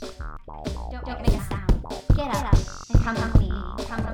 Don't, make a sound. Get up and come with me. Come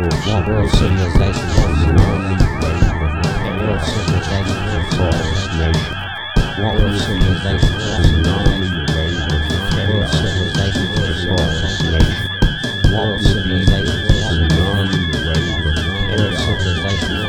One civilization is the only nation. One civilization is a false nation. One civilization is the only nation. One civilization is a false nation. One nation.